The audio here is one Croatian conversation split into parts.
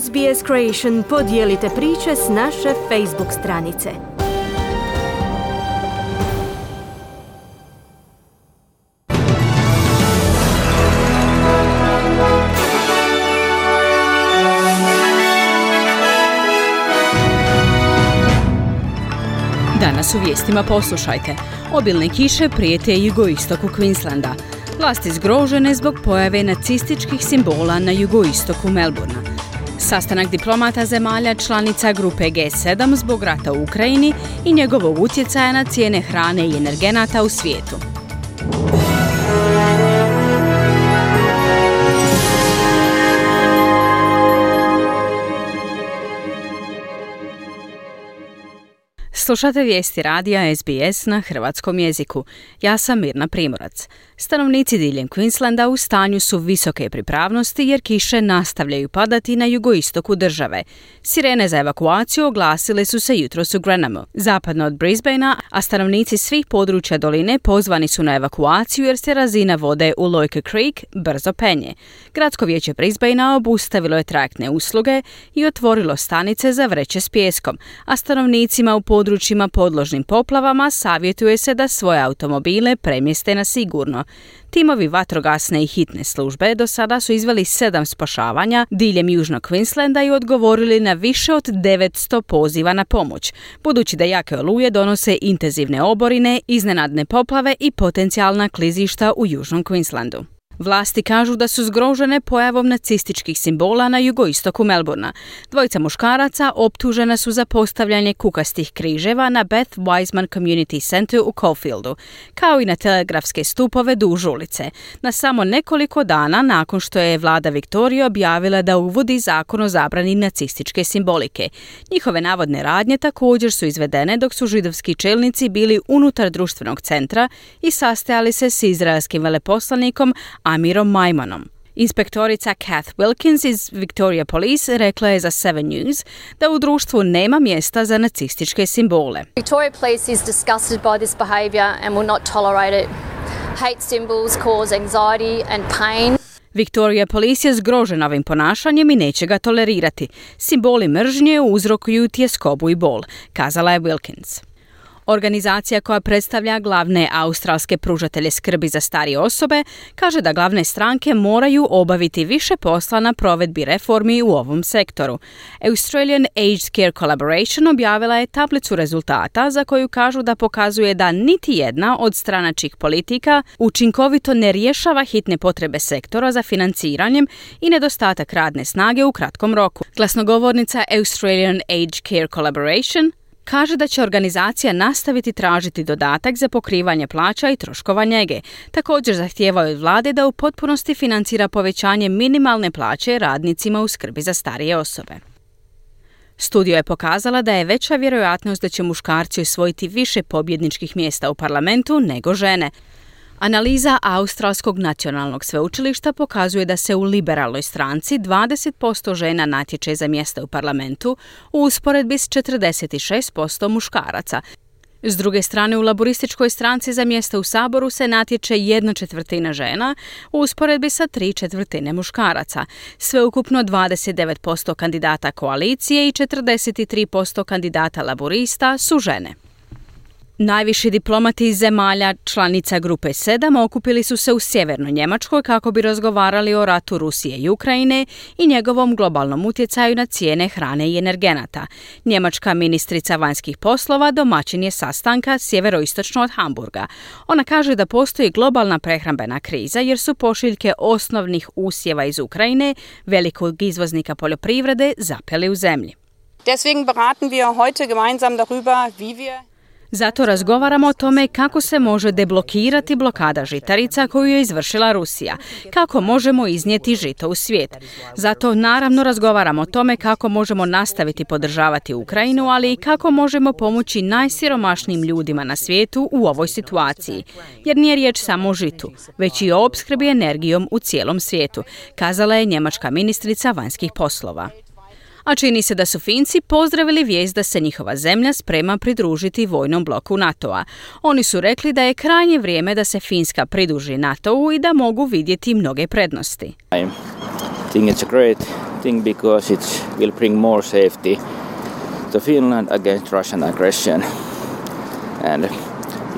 SBS Creation podijelite priče s naše Facebook stranice. Danas u vijestima poslušajte. Obilne kiše prijete jugoistoku Queenslanda. Vlasti zgrožene zbog pojave nacističkih simbola na jugoistoku Melburna. Sastanak diplomata zemalja članica grupe G7 zbog rata u Ukrajini i njegovog utjecaja na cijene hrane i energenata u svijetu. Slušate vijesti radija SBS na hrvatskom jeziku. Ja sam Mirna Primorac. Stanovnici diljem Queenslanda u stanju su visoke pripravnosti jer kiše nastavljaju padati na jugoistoku države. Sirene za evakuaciju oglasile su se jutros u Grenamu, zapadno od Brisbanea, a stanovnici svih područja doline pozvani su na evakuaciju jer se razina vode u Loika Creek brzo penje. Gradsko vijeće Brisbanea obustavilo je trajektne usluge i otvorilo stanice za vreće s pjeskom, a stanovnicima u područjima podložnim poplavama savjetuje se da svoje automobile premjeste na sigurno. Timovi vatrogasne i hitne službe do sada su izveli sedam spašavanja diljem Južnog Queenslanda i odgovorili na više od 900 poziva na pomoć, budući da jake oluje donose intenzivne oborine, iznenadne poplave i potencijalna klizišta u Južnom Queenslandu. Vlasti kažu da su zgrožene pojavom nacističkih simbola na jugoistoku Melburna. Dvojica muškaraca optužena su za postavljanje kukastih križeva na Beth Wiseman Community Center u Caulfieldu, kao i na telegrafske stupove duž ulice, na samo nekoliko dana nakon što je vlada Viktorija objavila da uvodi zakon o zabrani nacističke simbolike. Njihove navodne radnje također su izvedene dok su židovski čelnici bili unutar društvenog centra i sastajali se s izraelskim veleposlanikom Amirom Majmanom. Inspektorica Kath Wilkins iz Victoria Police rekla je za Seven News da u društvu nema mjesta za nacističke simbole. Victoria Police is disgusted by this behaviour and will not tolerate it. Hate symbols cause anxiety and pain. Victoria Police je zgrožena ovim ponašanjem i neće ga tolerirati. Simboli mržnje uzrokuju tjeskobu i bol, kazala je Wilkins. Organizacija koja predstavlja glavne australske pružatelje skrbi za starije osobe kaže da glavne stranke moraju obaviti više posla na provedbi reformi u ovom sektoru. Australian Aged Care Collaboration objavila je tablicu rezultata za koju kažu da pokazuje da niti jedna od stranačkih politika učinkovito ne rješava hitne potrebe sektora za financiranjem i nedostatak radne snage u kratkom roku. Glasnogovornica Australian Aged Care Collaboration kaže da će organizacija nastaviti tražiti dodatak za pokrivanje plaća i troškova njege. Također zahtijevaju od vlade da u potpunosti financira povećanje minimalne plaće radnicima u skrbi za starije osobe. Studio je pokazala da je veća vjerojatnost da će muškarci osvojiti više pobjedničkih mjesta u parlamentu nego žene. Analiza Australskog nacionalnog sveučilišta pokazuje da se u liberalnoj stranci 20% žena natječe za mjesta u parlamentu u usporedbi s 46% muškaraca. S druge strane, u laborističkoj stranci za mjesta u saboru se natječe jedna četvrtina žena u usporedbi sa tri četvrtine muškaraca. Sveukupno 29% kandidata koalicije i 43% kandidata laborista su žene. Najviši diplomati iz zemalja članica Grupe 7 okupili su se u sjevernoj Njemačkoj kako bi razgovarali o ratu Rusije i Ukrajine i njegovom globalnom utjecaju na cijene hrane i energenata. Njemačka ministrica vanjskih poslova domaćin je sastanka sjeveroistočno od Hamburga. Ona kaže da postoji globalna prehrambena kriza jer su pošiljke osnovnih usjeva iz Ukrajine, velikog izvoznika poljoprivrede, zapeli u zemlji. Deswegen beraten wir heute gemeinsam darüber, wie wir zato razgovaramo o tome kako se može deblokirati blokada žitarica koju je izvršila Rusija, kako možemo iznijeti žito u svijet. Zato naravno razgovaramo o tome kako možemo nastaviti podržavati Ukrajinu, ali i kako možemo pomoći najsiromašnijim ljudima na svijetu u ovoj situaciji. Jer nije riječ samo o žitu, već i o opskrbi energijom u cijelom svijetu, kazala je njemačka ministrica vanjskih poslova a čini se da su Finci pozdravili vijest da se njihova zemlja sprema pridružiti vojnom bloku NATO-a. Oni su rekli da je krajnje vrijeme da se Finska pridruži NATO-u i da mogu vidjeti mnoge prednosti. I think it's a great thing because it will bring more safety to Finland against Russian aggression. And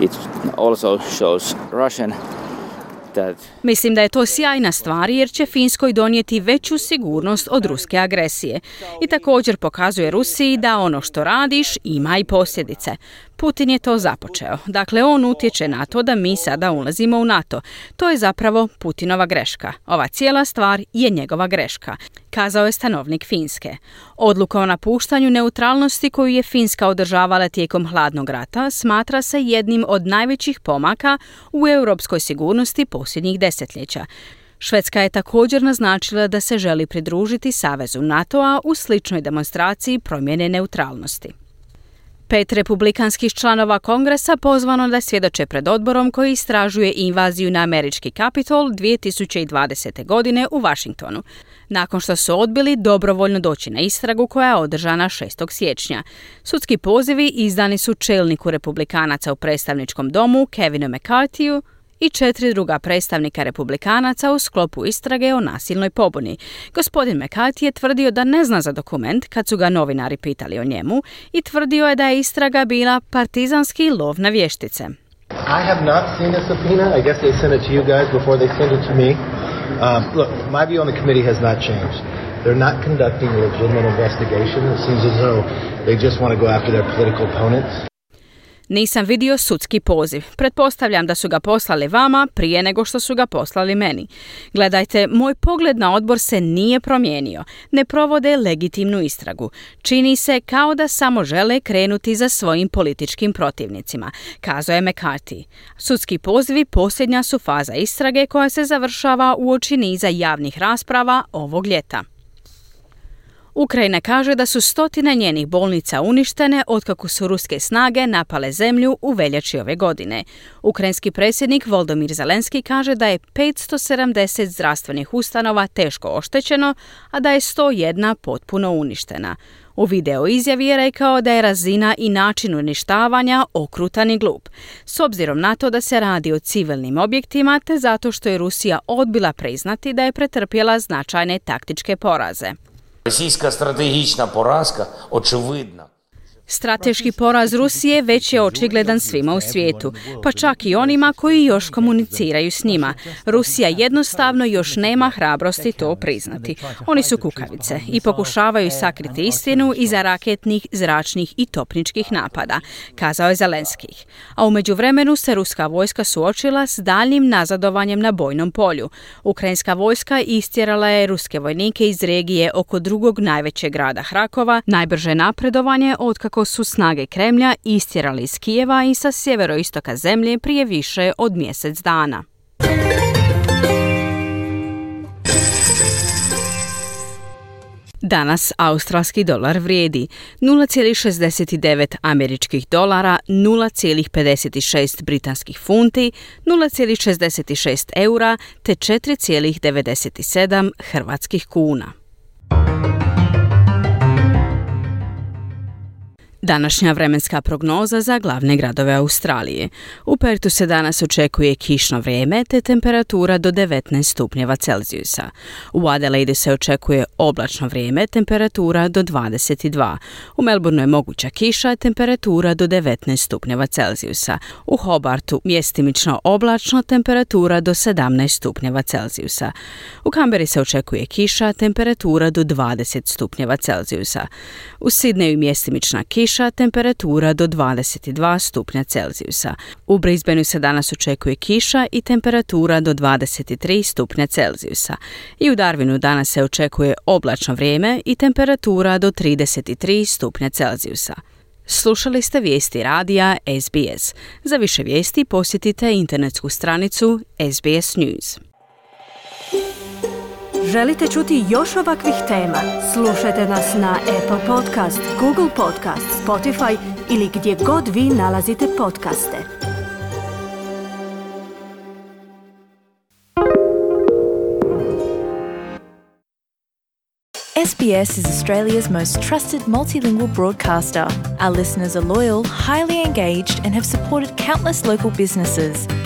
it also shows Russian Mislim da je to sjajna stvar jer će Finskoj donijeti veću sigurnost od ruske agresije. I također pokazuje Rusiji da ono što radiš ima i posljedice. Putin je to započeo. Dakle, on utječe na to da mi sada ulazimo u NATO. To je zapravo Putinova greška. Ova cijela stvar je njegova greška, kazao je stanovnik Finske. Odluka o napuštanju neutralnosti koju je Finska održavala tijekom hladnog rata smatra se jednim od najvećih pomaka u europskoj sigurnosti posljednjih desetljeća. Švedska je također naznačila da se želi pridružiti Savezu NATO-a u sličnoj demonstraciji promjene neutralnosti. Pet republikanskih članova kongresa pozvano da svjedoče pred odborom koji istražuje invaziju na američki kapitol 2020. godine u Washingtonu, nakon što su odbili dobrovoljno doći na istragu koja je održana 6. siječnja. Sudski pozivi izdani su čelniku republikanaca u predstavničkom domu Kevinu McCarthyu, i četiri druga predstavnika republikanaca u sklopu istrage o nasilnoj pobuni. Gospodin McCarthy je tvrdio da ne zna za dokument kad su ga novinari pitali o njemu i tvrdio je da je istraga bila partizanski lov na vještice. I have not seen a subpoena. I guess they sent it to you guys before they sent it to me. Um, look, my view on the committee has not changed. They're not conducting a legitimate investigation. It seems as though they just want to go after their political opponents. Nisam vidio sudski poziv. Pretpostavljam da su ga poslali vama prije nego što su ga poslali meni. Gledajte, moj pogled na odbor se nije promijenio. Ne provode legitimnu istragu. Čini se kao da samo žele krenuti za svojim političkim protivnicima, kazao je McCarthy. Sudski pozivi posljednja su faza istrage koja se završava u oči niza javnih rasprava ovog ljeta. Ukrajina kaže da su stotine njenih bolnica uništene otkako su ruske snage napale zemlju u veljači ove godine. Ukrajinski predsjednik Voldomir Zelenski kaže da je 570 zdravstvenih ustanova teško oštećeno, a da je 101 potpuno uništena. U video izjavi je rekao da je razina i način uništavanja okrutan i glup, s obzirom na to da se radi o civilnim objektima te zato što je Rusija odbila priznati da je pretrpjela značajne taktičke poraze. Російська стратегічна поразка очевидна. Strateški poraz Rusije već je očigledan svima u svijetu, pa čak i onima koji još komuniciraju s njima. Rusija jednostavno još nema hrabrosti to priznati. Oni su kukavice i pokušavaju sakriti istinu iza raketnih, zračnih i topničkih napada, kazao je Zelenskih. A u međuvremenu se ruska vojska suočila s daljnim nazadovanjem na bojnom polju. Ukrajinska vojska istjerala je ruske vojnike iz regije oko drugog najvećeg grada Hrakova, najbrže napredovanje od kako su snage Kremlja istjerali iz Kijeva i sa sjeveroistoka zemlje prije više od mjesec dana. Danas australski dolar vrijedi 0,69 američkih dolara, 0,56 britanskih funti, 0,66 eura te 4,97 hrvatskih kuna. Današnja vremenska prognoza za glavne gradove Australije. U Pertu se danas očekuje kišno vrijeme te temperatura do 19 stupnjeva Celzijusa. U Adelaide se očekuje oblačno vrijeme, temperatura do 22. U Melbourneu je moguća kiša, temperatura do 19 stupnjeva Celzijusa. U Hobartu mjestimično oblačno, temperatura do 17 stupnjeva Celzijusa. U Kamberi se očekuje kiša, temperatura do 20 stupnjeva Celzijusa. U Sidneju mjestimična kiša, kiša, temperatura do 22 stupnja Celzijusa. U Brisbaneu se danas očekuje kiša i temperatura do 23 stupnja Celzijusa. I u Darwinu danas se očekuje oblačno vrijeme i temperatura do 33 stupnja Celzijusa. Slušali ste vijesti radija SBS. Za više vijesti posjetite internetsku stranicu SBS News. Želite čuti još ovakvih tema? Slušajte nas na Apple Podcast, Google Podcast, Spotify ili gdje god vi nalazite podcaste. SBS is Australia's most trusted multilingual broadcaster. Our listeners are loyal, highly engaged, and have supported countless local businesses –